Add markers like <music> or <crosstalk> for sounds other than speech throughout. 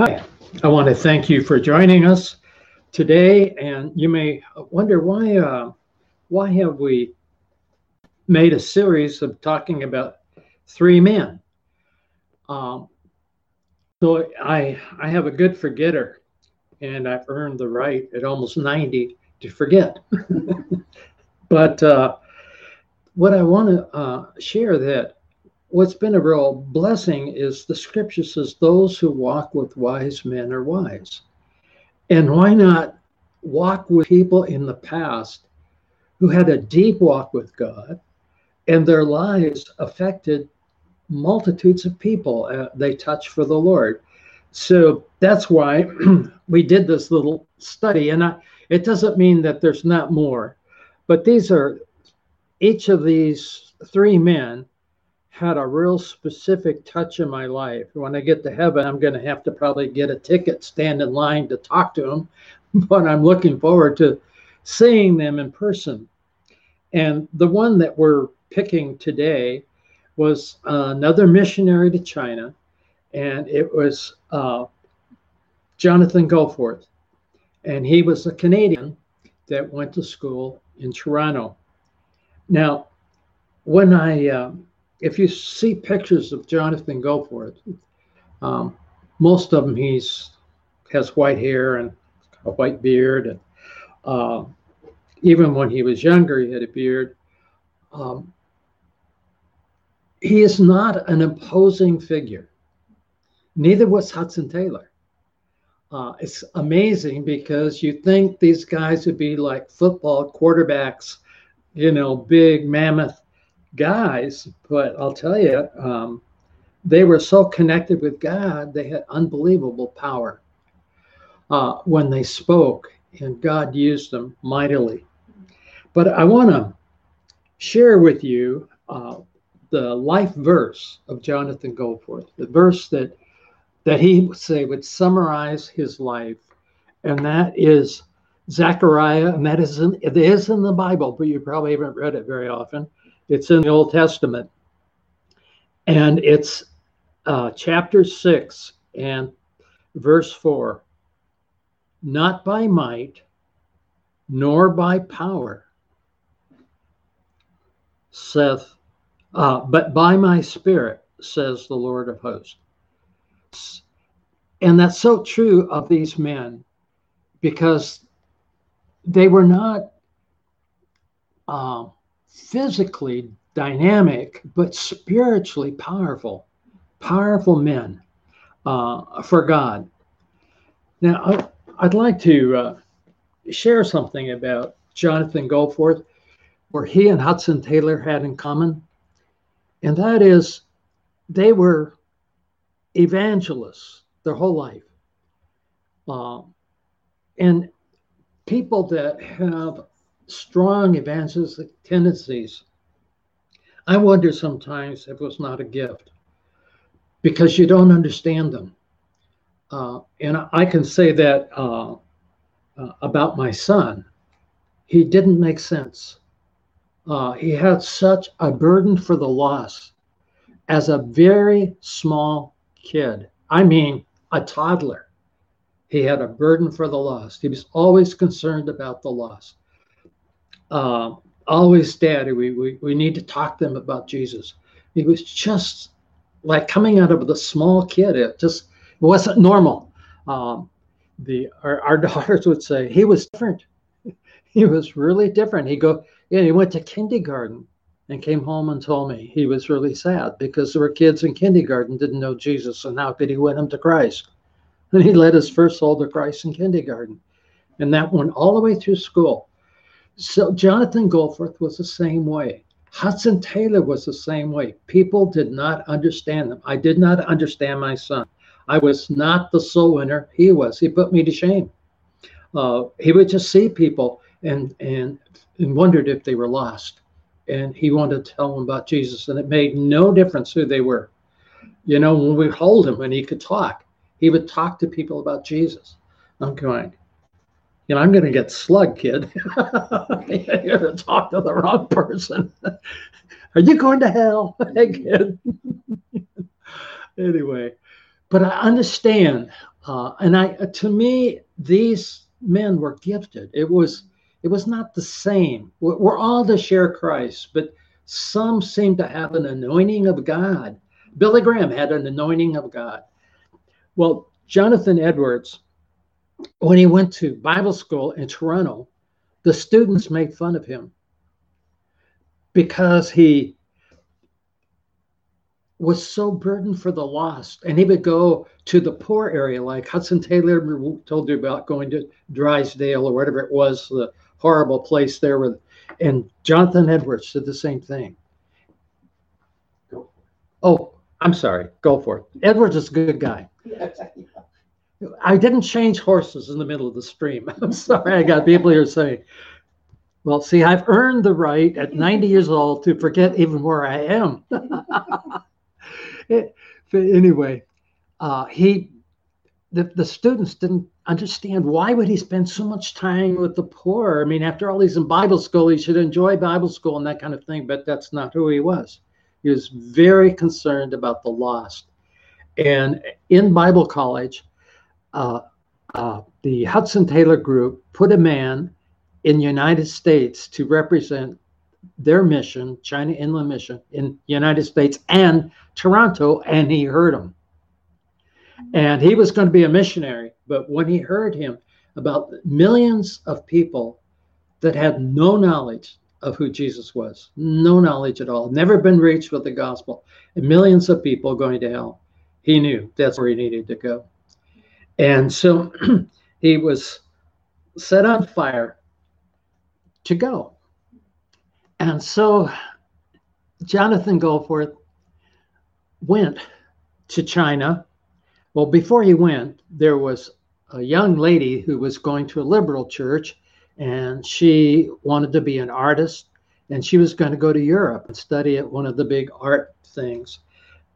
Hi, I want to thank you for joining us today. And you may wonder why, uh, why have we made a series of talking about three men? Um, so I, I have a good forgetter, and I've earned the right at almost 90 to forget. <laughs> but uh, what I want to uh, share that what's been a real blessing is the scripture says those who walk with wise men are wise. And why not walk with people in the past who had a deep walk with God and their lives affected multitudes of people uh, they touched for the Lord. So that's why <clears throat> we did this little study. And I, it doesn't mean that there's not more, but these are each of these three men had a real specific touch in my life. When I get to heaven, I'm going to have to probably get a ticket, stand in line to talk to them, <laughs> but I'm looking forward to seeing them in person. And the one that we're picking today was uh, another missionary to China, and it was uh, Jonathan Goforth. And he was a Canadian that went to school in Toronto. Now, when I um, if you see pictures of Jonathan Goforth, um, most of them he's has white hair and a white beard, and uh, even when he was younger, he had a beard. Um, he is not an imposing figure. Neither was Hudson Taylor. Uh, it's amazing because you think these guys would be like football quarterbacks, you know, big mammoth guys, but I'll tell you, um, they were so connected with God, they had unbelievable power uh, when they spoke, and God used them mightily. But I want to share with you uh, the life verse of Jonathan Goforth, the verse that that he would say would summarize his life, and that is Zechariah, and that is in, it is in the Bible, but you probably haven't read it very often. It's in the Old Testament. And it's uh, chapter 6 and verse 4. Not by might, nor by power, saith, uh, but by my spirit, says the Lord of hosts. And that's so true of these men because they were not uh, physically dynamic, but spiritually powerful, powerful men uh, for God. Now, I'd like to uh, share something about Jonathan Goforth, where he and Hudson Taylor had in common, and that is they were evangelists their whole life. Uh, and people that have strong evangelistic tendencies, I wonder sometimes if it was not a gift because you don't understand them. Uh, and I can say that uh, uh, about my son. He didn't make sense. Uh, he had such a burden for the loss as a very small kid. I mean, a toddler. He had a burden for the lost. He was always concerned about the lost uh, always daddy we, we we need to talk to them about jesus. He was just like coming out of the small kid it just wasn't normal. Um, the our, our <laughs> daughters would say he was different. <laughs> He was really different. He go yeah he went to kindergarten and came home and told me he was really sad because there were kids in kindergarten didn't know jesus and how could he win them to christ? <laughs> And he led his first soul to christ in kindergarten. And that went all the way through school so Jonathan Goforth was the same way. Hudson Taylor was the same way. People did not understand them. I did not understand my son. I was not the soul winner. He was. He put me to shame. Uh, he would just see people and and and wondered if they were lost, and he wanted to tell them about Jesus. And it made no difference who they were. You know, when we hold him and he could talk, he would talk to people about Jesus. I'm going, you know, I'm going to get slugged, kid. <laughs> You're going to talk to the wrong person. <laughs> Are you going to hell? <laughs> hey, kid. anyway, but I understand Uh, and I, to me, these men were gifted. It was, it was not the same. We're, we're all to share Christ, but some seem to have an anointing of God. Billy Graham had an anointing of God. Well, Jonathan Edwards, when he went to Bible school in Toronto, the students made fun of him because he was so burdened for the lost. And he would go to the poor area, like Hudson Taylor told you about going to Drysdale or whatever it was, the horrible place there with and Jonathan Edwards did the same thing. Oh, I'm sorry. Goforth. Edwards is a good guy. <laughs> I didn't change horses in the middle of the stream. <laughs> I'm sorry. I got people here saying, well, see, I've earned the right at 90 years old to forget even where I am. <laughs> anyway, uh, he, the, the students didn't understand why would he spend so much time with the poor? I mean, after all, he's in Bible school, he should enjoy Bible school and that kind of thing, but that's not who he was. He was very concerned about the lost. And in Bible college, uh, uh, the Hudson Taylor Group put a man in the United States to represent their mission, China Inland Mission, in the United States and Toronto, and he heard him. And he was going to be a missionary. But when he heard him about millions of people that had no knowledge of who Jesus was, no knowledge at all, never been reached with the gospel, and millions of people going to hell, he knew that's where he needed to go. And so <clears throat> he was set on fire to go. And so Jonathan Goforth went to China well, before he went, there was a young lady who was going to a liberal church and she wanted to be an artist and she was going to go to Europe and study at one of the big art things.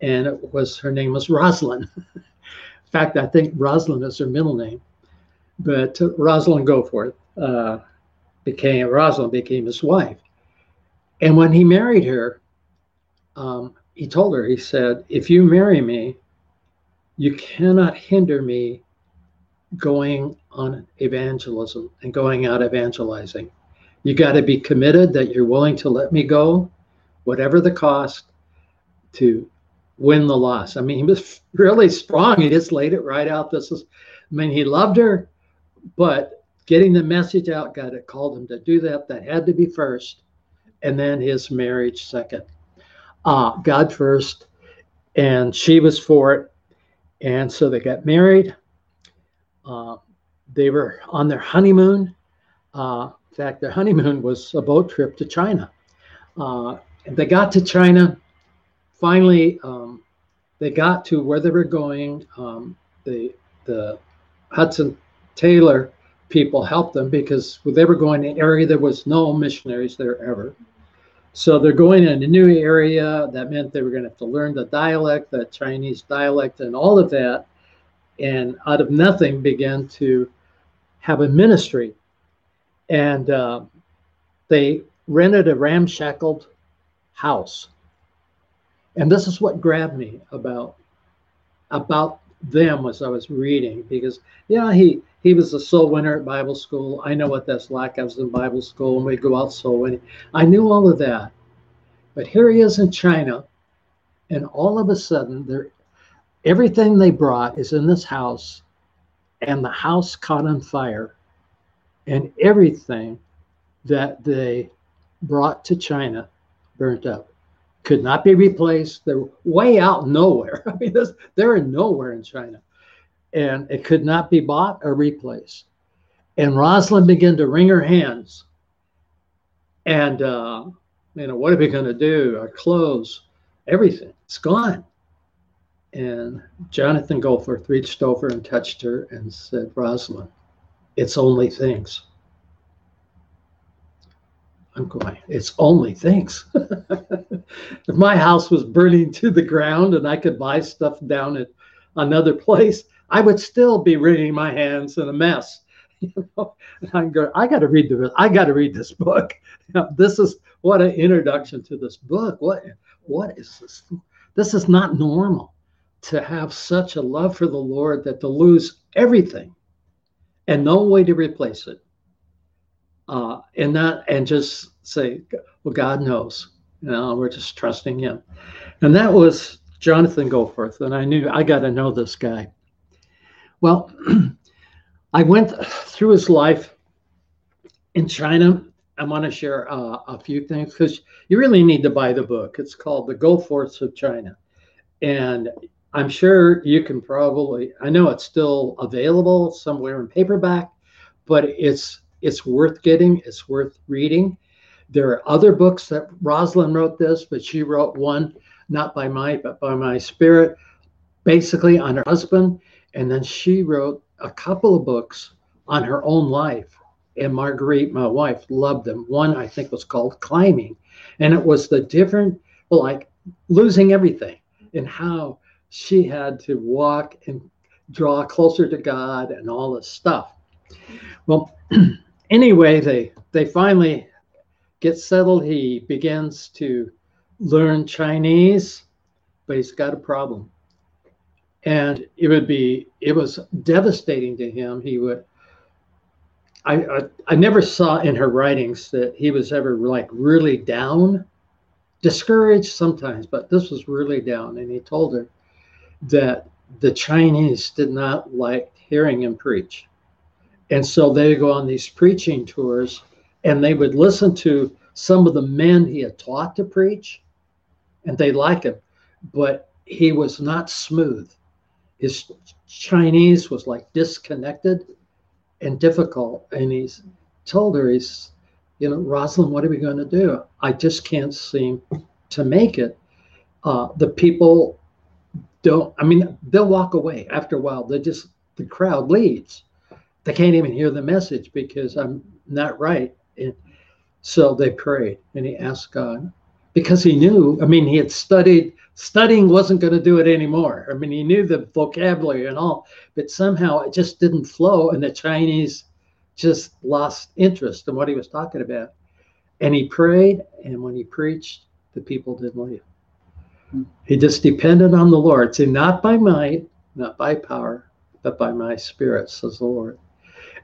And it was her name was Rosalind. <laughs> Fact, I think Rosalind is her middle name. But Rosalind Goforth uh, became Rosalind became his wife. And when he married her, um, he told her, he said, if you marry me, you cannot hinder me going on evangelism and going out evangelizing. You got to be committed that you're willing to let me go, whatever the cost, to win the loss. I mean, he was <laughs> really strong. He just laid it right out. This is, I mean, he loved her, but getting the message out, God had called him to do that. That had to be first, and then his marriage second. Uh, God first, and she was for it. And so they got married. Uh, they were on their honeymoon. Uh, in fact, their honeymoon was a boat trip to China. Uh, they got to China. Finally, um, they got to where they were going. Um, the, the Hudson Taylor people helped them because they were going in an area there was no missionaries there ever. So they're going in a new area. That meant they were going to have to learn the dialect, the Chinese dialect, and all of that. And out of nothing, began to have a ministry. And uh, they rented a ramshackled house. And this is what grabbed me about about them as I was reading, because yeah, he he was a soul winner at Bible school. I know what that's like. I was in Bible school and we'd go out soul winning. I knew all of that. But here he is in China, and all of a sudden, there, everything they brought is in this house, and the house caught on fire, and everything that they brought to China burnt up. Could not be replaced. They're way out nowhere. <laughs> I mean, they're in nowhere in China and it could not be bought or replaced. And Rosalind began to wring her hands. And, uh, you know, what are we going to do? Our clothes, everything, it's gone. And Jonathan Goforth reached over and touched her and said, Rosalind, it's only things. I'm going, it's only things. <laughs> if my house was burning to the ground and I could buy stuff down at another place, I would still be wringing my hands in a mess. <laughs> You know, I go, I got to read the, I got to read this book. <laughs> This is what an introduction to this book. What, what is this? This is not normal. to have such a love for the Lord that to lose everything and no way to replace it. Uh, and not and just say, well, God knows. You know, we're just trusting Him. And that was Jonathan Goforth. And I knew I got to know this guy. Well, <clears throat> I went through his life in China. I want to share uh, a few things because you really need to buy the book. It's called The Goforths of China. And I'm sure you can probably, I know it's still available somewhere in paperback, but it's it's worth getting, it's worth reading. There are other books that Rosalind wrote this, but she wrote one, not by my, but by my spirit, basically on her husband. And then she wrote a couple of books on her own life. And Marguerite, my wife, loved them. One, I think, was called Climbing. And it was the different, like losing everything and how she had to walk and draw closer to God and all this stuff. Well, <clears throat> anyway, they they finally get settled. He begins to learn Chinese, but he's got a problem. And it would be it was devastating to him. He would I, I, I never saw in her writings that he was ever like really down, discouraged sometimes, but this was really down. And he told her that the Chinese did not like hearing him preach. And so they go on these preaching tours and they would listen to some of the men he had taught to preach and they like him, but he was not smooth. His Chinese was like disconnected and difficult. And he's told her, he's, you know, Rosalind, what are we going to do? I just can't seem to make it. Uh, the people don't, I mean, they'll walk away after a while. They just, the crowd leaves. They can't even hear the message because I'm not right. And so they prayed and he asked God because he knew, I mean, he had studied, studying wasn't going to do it anymore. I mean, he knew the vocabulary and all, but somehow it just didn't flow. And the Chinese just lost interest in what he was talking about. And he prayed, and when he preached, the people didn't leave. Hmm. He just depended on the Lord. See, not by might, not by power, but by my spirit, says the Lord.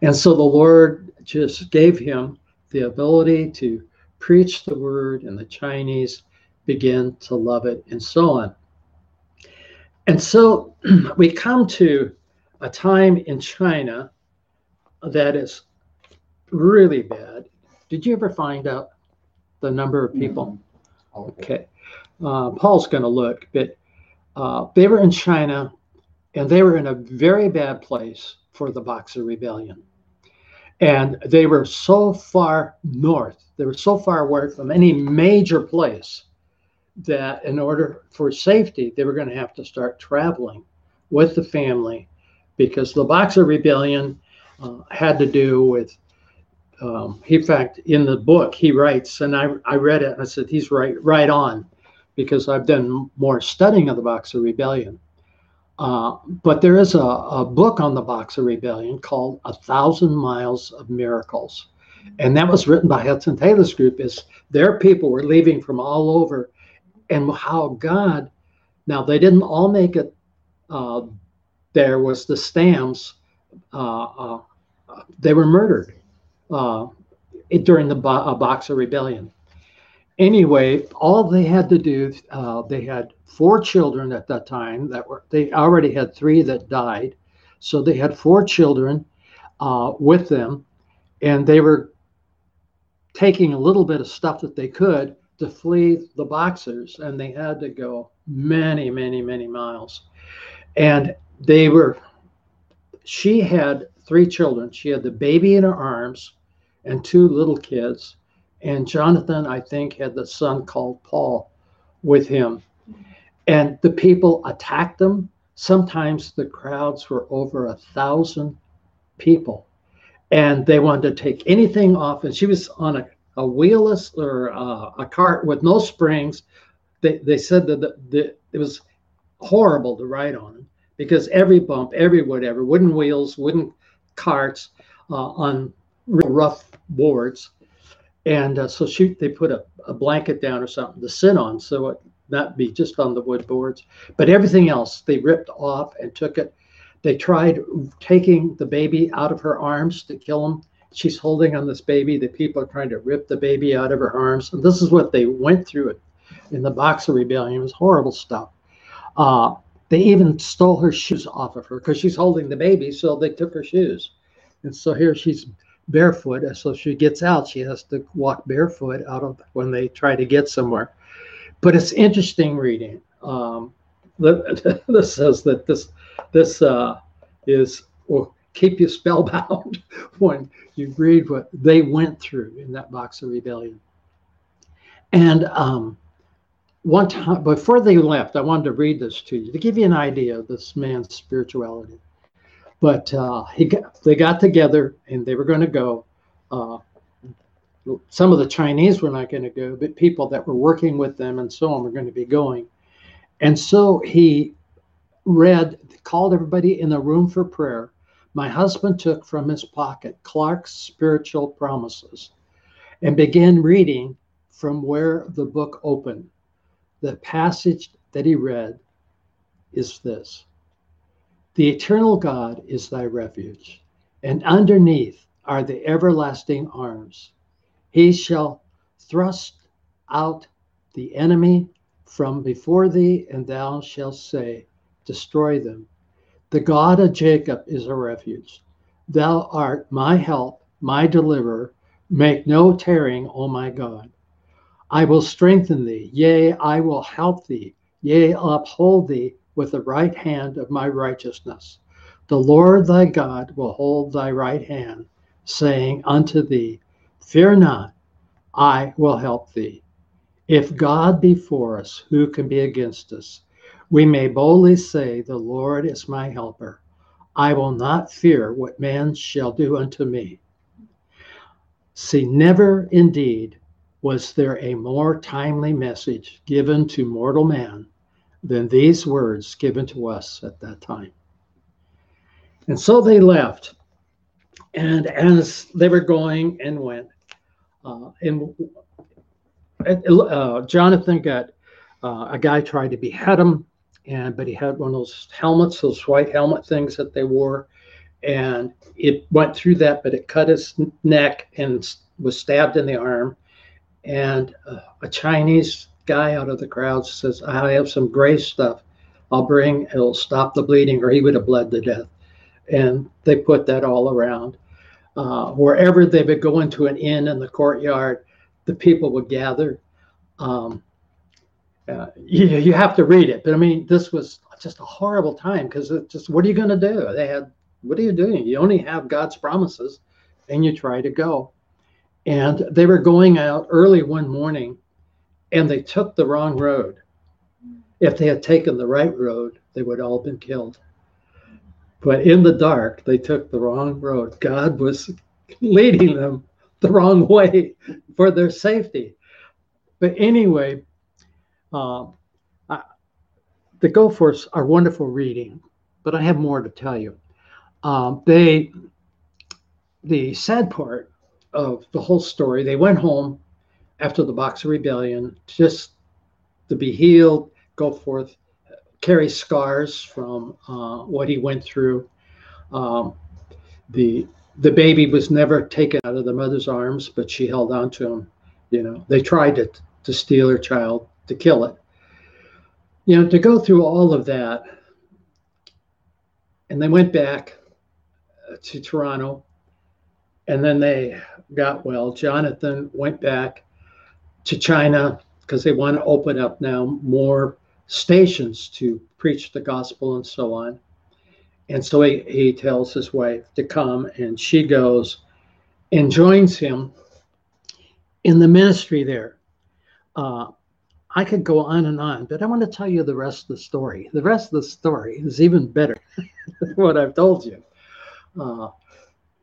And so the Lord just gave him the ability to preach the word, and the Chinese begin to love it, and so on. And so <clears throat> we come to a time in China that is really bad. Did you ever find out the number of people? Mm-hmm. Okay. Uh, Paul's going to look, but uh, they were in China and they were in a very bad place for the Boxer Rebellion. And they were so far north, they were so far away from any major place that in order for safety, they were going to have to start traveling with the family because the Boxer Rebellion uh, had to do with, um, in fact, in the book, he writes, and I, I read it, I said, he's right, right on because I've done more studying of the Boxer Rebellion. Uh, but there is a, a, book on the Boxer Rebellion called A Thousand Miles of Miracles. And that was written by Hudson Taylor's group is their people were leaving from all over and how God, now they didn't all make it. Uh, there was the Stams, uh, uh they were murdered uh, during the Bo- Boxer Rebellion anyway, all they had to do, uh, they had four children at that time that were, they already had three that died. So they had four children uh, with them, and they were taking a little bit of stuff that they could to flee the Boxers, and they had to go many, many, many miles. And they were, she had three children. She had the baby in her arms and two little kids and Jonathan, I think, had the son called Paul with him. And the people attacked them. Sometimes the crowds were over a thousand people. And they wanted to take anything off. And she was on a, a wheelless or uh, a cart with no springs. They, they said that the, the, it was horrible to ride on because every bump, every whatever, wooden wheels, wooden carts uh, on rough boards and uh, so she they put a, a blanket down or something to sit on so it not be just on the wood boards, but everything else they ripped off and took it. They tried taking the baby out of her arms to kill him. She's holding on this baby. The people are trying to rip the baby out of her arms. And this is what they went through it in the Boxer Rebellion. It was horrible stuff. Uh, they even stole her shoes off of her because she's holding the baby, so they took her shoes. And so here she's barefoot. So she gets out, she has to walk barefoot out of when they try to get somewhere. But it's interesting reading. Um, <laughs> this says that this this uh, is will keep you spellbound <laughs> when you read what they went through in that Boxer Rebellion. And um, one time before they left, I wanted to read this to you to give you an idea of this man's spirituality. But uh, he got, they got together and they were going to go. Uh, some of the Chinese were not going to go, but people that were working with them and so on were going to be going. And so he read, called everybody in the room for prayer. My husband took from his pocket Clark's Spiritual Promises and began reading from where the book opened. The passage that he read is this The eternal God is thy refuge, and underneath are the everlasting arms. He shall thrust out the enemy from before thee, and thou shalt say, Destroy them. The God of Jacob is a refuge. Thou art my help, my deliverer. Make no tearing, O my God. I will strengthen thee, yea, I will help thee, yea, uphold thee with the right hand of my righteousness. The Lord thy God will hold thy right hand, saying unto thee, Fear not, I will help thee. If God be for us, who can be against us? We may boldly say, The Lord is my helper. I will not fear what man shall do unto me. See, never indeed was there a more timely message given to mortal man than these words given to us at that time. And so they left. And as they were going and went, uh, and uh, Jonathan got uh, a guy tried to behead him, and but he had one of those helmets, those white helmet things that they wore, and it went through that, but it cut his neck and was stabbed in the arm. And uh, a Chinese guy out of the crowd says, "I have some gray stuff. I'll bring. It'll stop the bleeding, or he would have bled to death." And they put that all around. Uh, wherever they would go into an inn in the courtyard, the people would gather. Um, uh, you, you have to read it, but I mean, this was just a horrible time because it's just what are you going to do? They had what are you doing? You only have God's promises, and you try to go. And they were going out early one morning, and they took the wrong road. If they had taken the right road, they would all been killed. But in the dark, they took the wrong road. God was leading them the wrong way for their safety. But anyway, uh, I, the Goforths are wonderful reading, but I have more to tell you. Um, they, the sad part of the whole story, they went home after the Boxer Rebellion just to be healed, Goforth, carry scars from uh, what he went through. Um, the the baby was never taken out of the mother's arms, but she held on to him. You know, they tried to, to steal her child, to kill it. You know, to go through all of that. And they went back uh, to Toronto. And then they got well. Jonathan went back to China because they want to open up now more stations to preach the gospel and so on. And so he, he tells his wife to come, and she goes and joins him in the ministry there. Uh, I could go on and on, but I want to tell you the rest of the story. The rest of the story is even better <laughs> than what I've told you. Uh,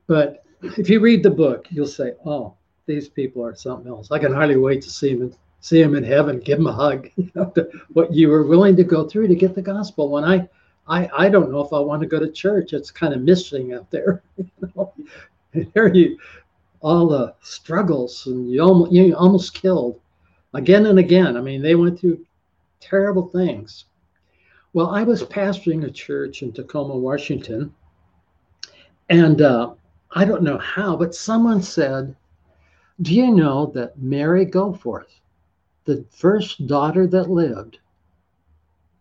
but if you read the book, you'll say, "Oh, these people are something else." I can hardly wait to see them in, see them in heaven, give them a hug. <laughs> What you were willing to go through to get the gospel. When I I, I don't know if I want to go to church. It's kind of missing out there. <laughs> You? Here you, all the struggles, and you almost you almost killed again and again. I mean, they went through terrible things. Well, I was pastoring a church in Tacoma, Washington, and uh, I don't know how, but someone said, Do you know that Mary Goforth, the first daughter that lived,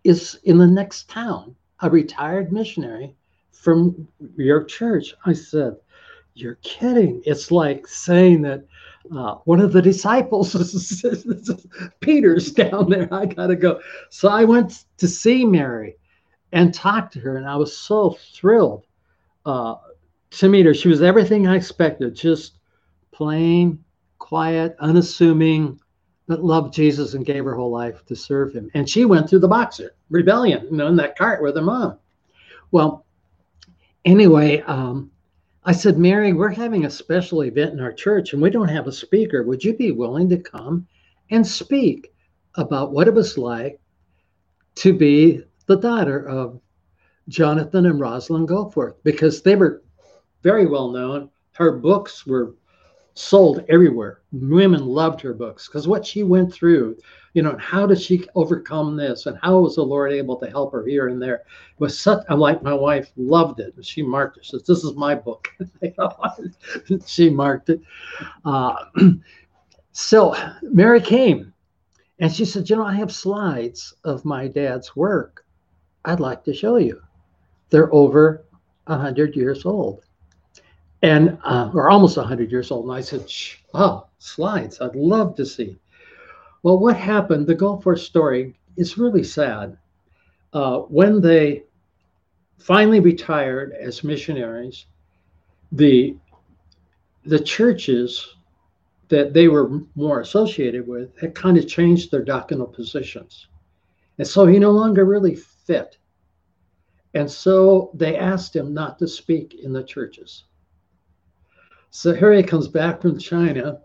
is in the next town, a retired missionary from your church? I said, You're kidding. It's like saying that uh, one of the disciples <laughs> Peter's down there. I got to go. So I went to see Mary and talked to her, and I was so thrilled uh, to meet her. She was everything I expected, just plain, quiet, unassuming, but loved Jesus and gave her whole life to serve him. And she went through the boxer rebellion, you know, in that cart with her mom. Well, anyway, um, I said, Mary, we're having a special event in our church and we don't have a speaker. Would you be willing to come and speak about what it was like to be the daughter of Jonathan and Rosalind Goforth? Because they were very well known. Her books were sold everywhere. Women loved her books because what she went through, you know, how did she overcome this and how was the Lord able to help her here and there? Was such, I'm like, my wife loved it. She marked it. Says, this is my book. <laughs> <laughs> she marked it. Uh, <clears throat> so Mary came and she said, you know, I have slides of my dad's work. I'd like to show you. They're over 100 years old and uh, or almost 100 years old. And I said, oh, slides, I'd love to see. Well, what happened, the Goforth story is really sad. Uh, when they finally retired as missionaries, the, the churches that they were more associated with had kind of changed their doctrinal positions. And so he no longer really fit. And so they asked him not to speak in the churches. He comes back from China,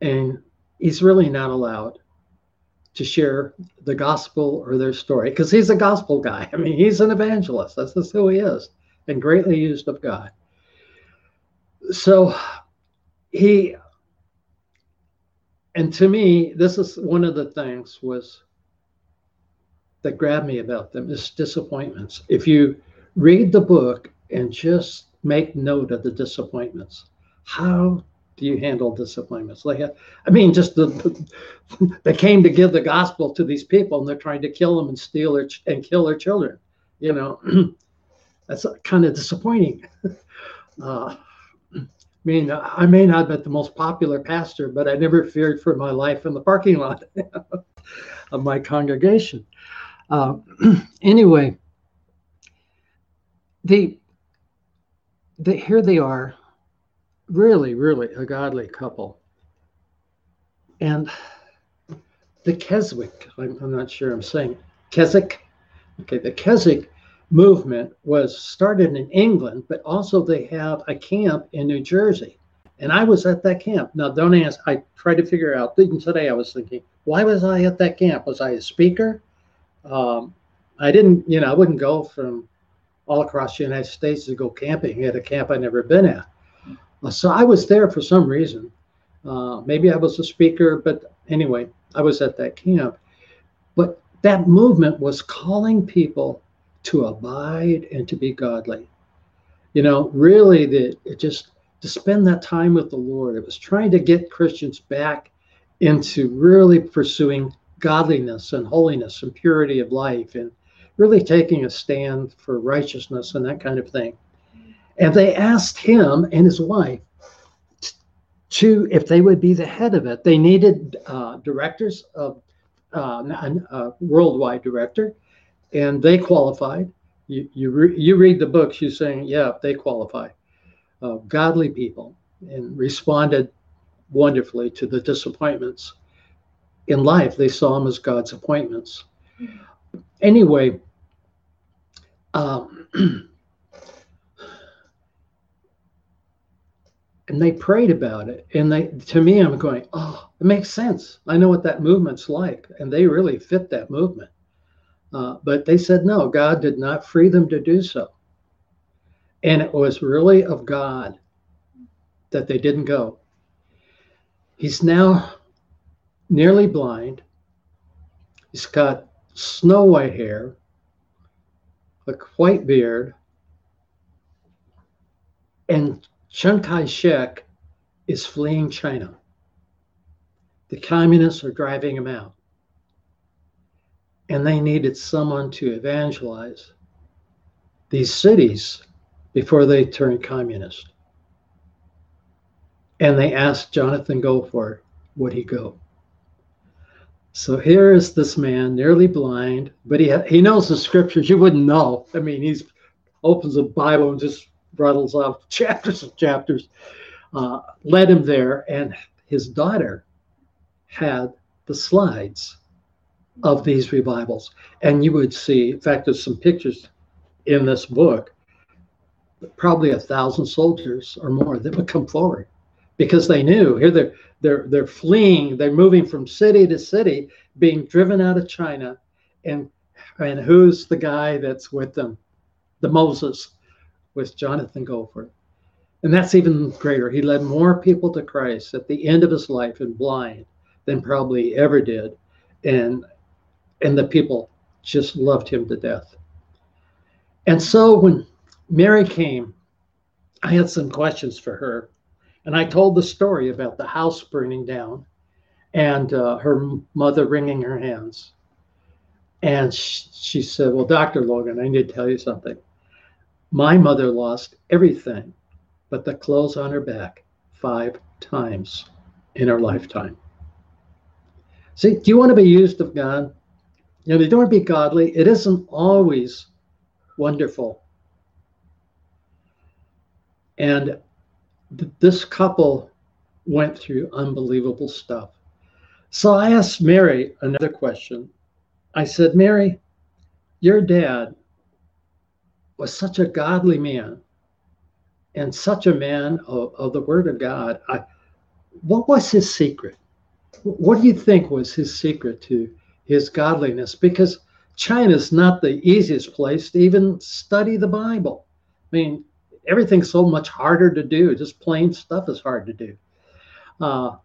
and he's really not allowed to share the gospel or their story because he's a gospel guy. <laughs> I mean, he's an evangelist. That's just who he is, and greatly used of God. So he, and to me, this is one of the things was that grabbed me about them is disappointments. If you read the book and just make note of the disappointments, how do you handle disappointments? Like, I mean, just the, the, <laughs> they came to give the gospel to these people, and they're trying to kill them and steal their and kill their children. You know, <clears throat> that's kind of disappointing. <laughs> Uh, I mean, I may not be the most popular pastor, but I never feared for my life in the parking lot <laughs> of my congregation. Uh, <clears throat> anyway, the, the here they are really, really a godly couple. And the Keswick, I'm, I'm not sure I'm saying Keswick. Okay, the Keswick movement was started in England, but also they have a camp in New Jersey. And I was at that camp. Now, don't ask, I tried to figure out, even today I was thinking, why was I at that camp? Was I a speaker? Um, I didn't, you know, I wouldn't go from all across the United States to go camping at a camp I'd never been at. So I was there for some reason. Uh, maybe I was a speaker, but anyway, I was at that camp. But that movement was calling people to abide and to be godly. You know, really, the, it just to spend that time with the Lord. It was trying to get Christians back into really pursuing godliness and holiness and purity of life and really taking a stand for righteousness and that kind of thing. And they asked him and his wife to, if they would be the head of it. They needed uh, directors of uh, a worldwide director, and they qualified. You you, re- you read the books, you're saying, yeah, they qualify. Uh, godly people, and responded wonderfully to the disappointments in life. They saw them as God's appointments. Anyway, um, <clears throat> and they prayed about it. And they to me i'm going oh it makes sense. I know what that movement's like. And they really fit that movement. Uh, but they said no god did not free them to do so. And it was really of god that they didn't go. He's now nearly blind. He's got snow white hair, a white beard, and Chiang Kai shek is fleeing China. The communists are driving him out. And they needed someone to evangelize these cities before they turned communist. And they asked Jonathan Goforth, would he go? So here is this man, nearly blind, but he he knows the scriptures. You wouldn't know. I mean, he's opens the Bible and just rattles off <laughs> chapters and chapters. Uh, led him there, and his daughter had the slides of these revivals. And you would see, in fact, there's some pictures in this book, probably a thousand soldiers or more that would come forward because they knew here they're they're they're fleeing, they're moving from city to city, being driven out of China. And and who's the guy that's with them? The Moses with Jonathan Goforth. And that's even greater. He led more people to Christ at the end of his life and blind than probably ever did. And and the people just loved him to death. And so when Mary came, I had some questions for her. And I told the story about the house burning down and uh, her mother wringing her hands. And she, she said, Well, Dr. Logan, I need to tell you something. My mother lost everything but the clothes on her back five times in her lifetime. See, do you want to be used of God? You know, you don't want to be godly. It isn't always wonderful. And th- this couple went through unbelievable stuff. So I asked Mary another question. I said, Mary, your dad was such a godly man and such a man of, of the Word of God. I, what was his secret? What do you think was his secret to his godliness? Because China is not the easiest place to even study the Bible. I mean, everything's so much harder to do. Just plain stuff is hard to do. Uh,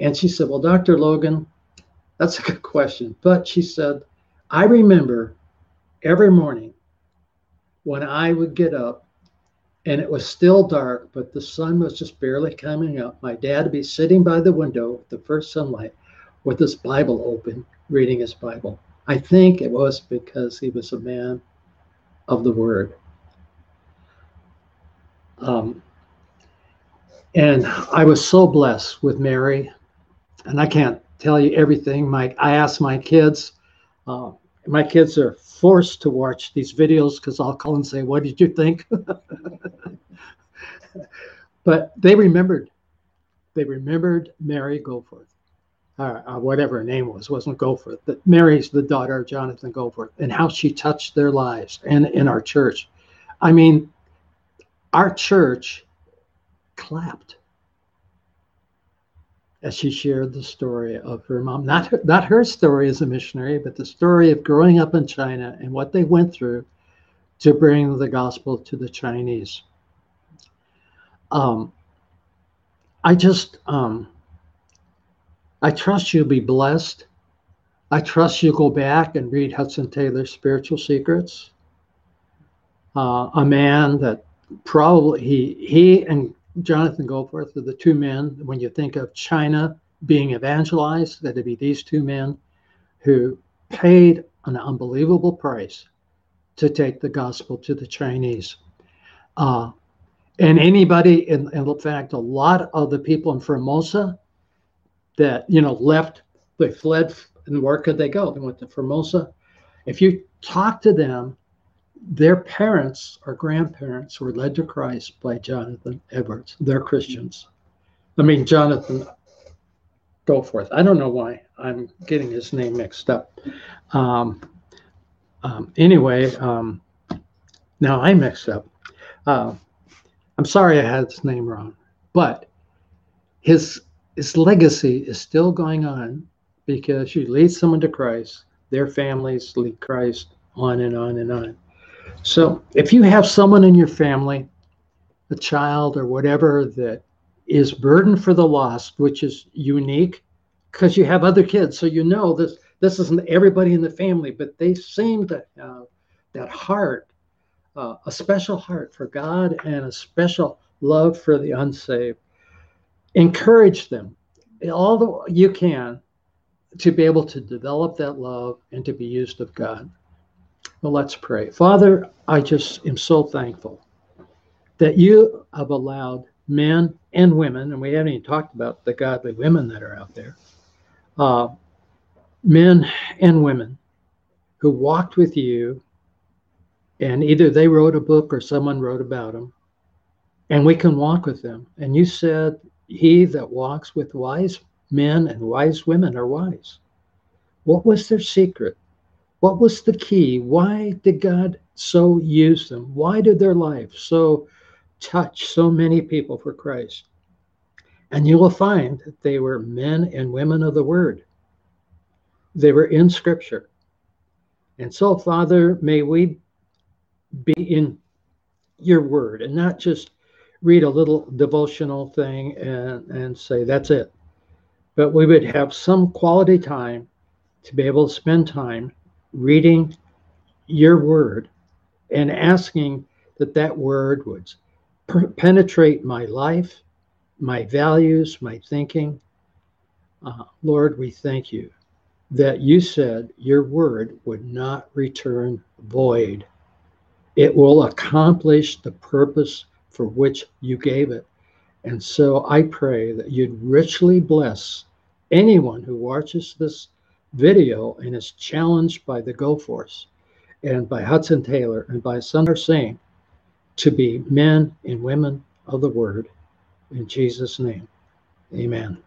and she said, Well, Dr. Logan, that's a good question. But she said, I remember every morning when I would get up and it was still dark, but the sun was just barely coming up. My dad would be sitting by the window the first sunlight with his Bible open, reading his Bible. I think it was because he was a man of the word. Um, and I was so blessed with Mary, and I can't tell you everything. My I asked my kids. Uh, my kids are forced to watch these videos because I'll call and say, "What did you think?" <laughs> but they remembered. They remembered Mary Goforth, uh, uh, whatever her name was, wasn't Goforth. But Mary's the daughter of Jonathan Goforth, and how she touched their lives and in our church. I mean, our church clapped as she shared the story of her mom. Not her, not her story as a missionary, but the story of growing up in China and what they went through to bring the gospel to the Chinese. Um, I just, um, I trust you'll be blessed. I trust you go back and read Hudson Taylor's Spiritual Secrets. Uh, a man that probably he he and Jonathan Goforth are the two men, when you think of China being evangelized, that'd be these two men who paid an unbelievable price to take the gospel to the Chinese. Uh, and anybody, in, in fact, a lot of the people in Formosa that, you know, left, they fled, and where could they go? They went to Formosa. If you talk to them, their parents or grandparents were led to Christ by Jonathan Edwards. They're Christians. I mean, Jonathan Goforth. I don't know why I'm getting his name mixed up. Um, um, anyway, um, now I mixed up. Uh, I'm sorry I had his name wrong, but his his legacy is still going on because you lead someone to Christ, their families lead Christ on and on and on. So if you have someone in your family, a child or whatever that is burdened for the lost, which is unique because you have other kids, so you know this this isn't everybody in the family, but they seem to have that heart, uh, a special heart for God and a special love for the unsaved. Encourage them all the you can to be able to develop that love and to be used of God. Well, let's pray. Father, I just am so thankful that you have allowed men and women, and we haven't even talked about the godly women that are out there, uh, men and women who walked with you, and either they wrote a book or someone wrote about them, and we can walk with them. And you said, He that walks with wise men and wise women are wise. What was their secret? What was the key? Why did God so use them? Why did their life so touch so many people for Christ? And you will find that they were men and women of the Word. They were in Scripture. And so, Father, may we be in your Word and not just read a little devotional thing and, and say, that's it. But we would have some quality time to be able to spend time reading your word and asking that that word would penetrate my life, my values, my thinking. Uh, Lord, we thank you that you said your word would not return void. It will accomplish the purpose for which you gave it. And so I pray that you'd richly bless anyone who watches this video and is challenged by the Goforths and by Hudson Taylor and by Sundar Singh to be men and women of the word. In Jesus' name, amen.